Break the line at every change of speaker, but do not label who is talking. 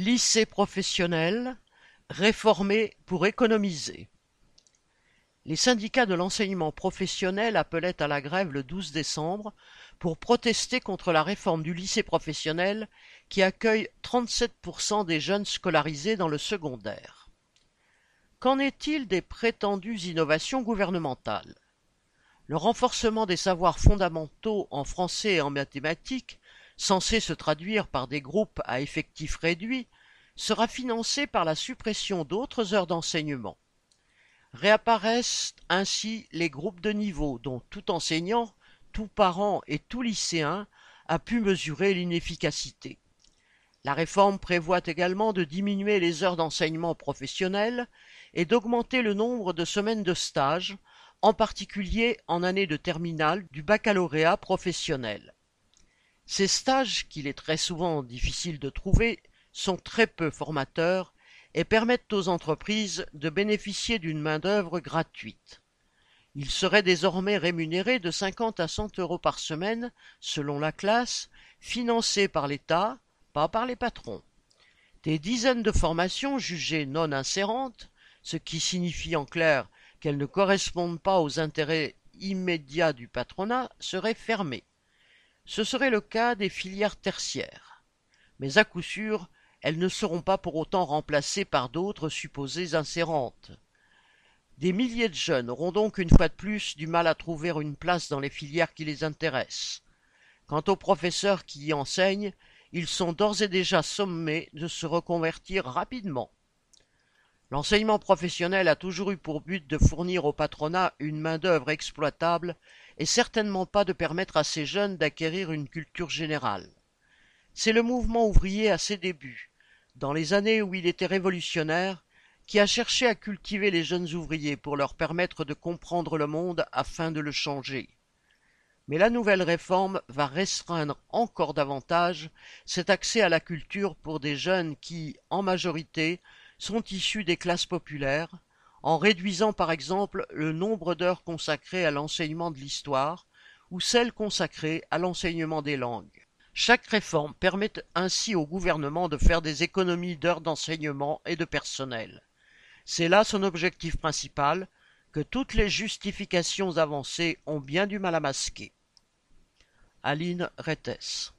Lycée professionnel, réformer pour économiser. Les syndicats de l'enseignement professionnel appelaient à la grève le 12 décembre pour protester contre la réforme du lycée professionnel qui accueille 37% des jeunes scolarisés dans le secondaire. Qu'en est-il des prétendues innovations gouvernementales? Le renforcement des savoirs fondamentaux en français et en mathématiques censé se traduire par des groupes à effectifs réduits, sera financé par la suppression d'autres heures d'enseignement. Réapparaissent ainsi les groupes de niveau dont tout enseignant, tout parent et tout lycéen a pu mesurer l'inefficacité. La réforme prévoit également de diminuer les heures d'enseignement professionnel et d'augmenter le nombre de semaines de stage, en particulier en année de terminale du baccalauréat professionnel. Ces stages, qu'il est très souvent difficile de trouver, sont très peu formateurs et permettent aux entreprises de bénéficier d'une main-d'œuvre gratuite. Ils seraient désormais rémunérés de 50 à 100 euros par semaine, selon la classe, financés par l'État, pas par les patrons. Des dizaines de formations jugées non insérantes, ce qui signifie en clair qu'elles ne correspondent pas aux intérêts immédiats du patronat, seraient fermées. Ce serait le cas des filières tertiaires. Mais à coup sûr, elles ne seront pas pour autant remplacées par d'autres supposées insérantes. Des milliers de jeunes auront donc une fois de plus du mal à trouver une place dans les filières qui les intéressent. Quant aux professeurs qui y enseignent, ils sont d'ores et déjà sommés de se reconvertir rapidement. L'enseignement professionnel a toujours eu pour but de fournir au patronat une main-d'œuvre exploitable et certainement pas de permettre à ces jeunes d'acquérir une culture générale. C'est le mouvement ouvrier à ses débuts, dans les années où il était révolutionnaire, qui a cherché à cultiver les jeunes ouvriers pour leur permettre de comprendre le monde afin de le changer. Mais la nouvelle réforme va restreindre encore davantage cet accès à la culture pour des jeunes qui, en majorité, sont issus des classes populaires, en réduisant par exemple le nombre d'heures consacrées à l'enseignement de l'histoire ou celles consacrées à l'enseignement des langues. Chaque réforme permet ainsi au gouvernement de faire des économies d'heures d'enseignement et de personnel. C'est là son objectif principal, que toutes les justifications avancées ont bien du mal à masquer. Aline Rettes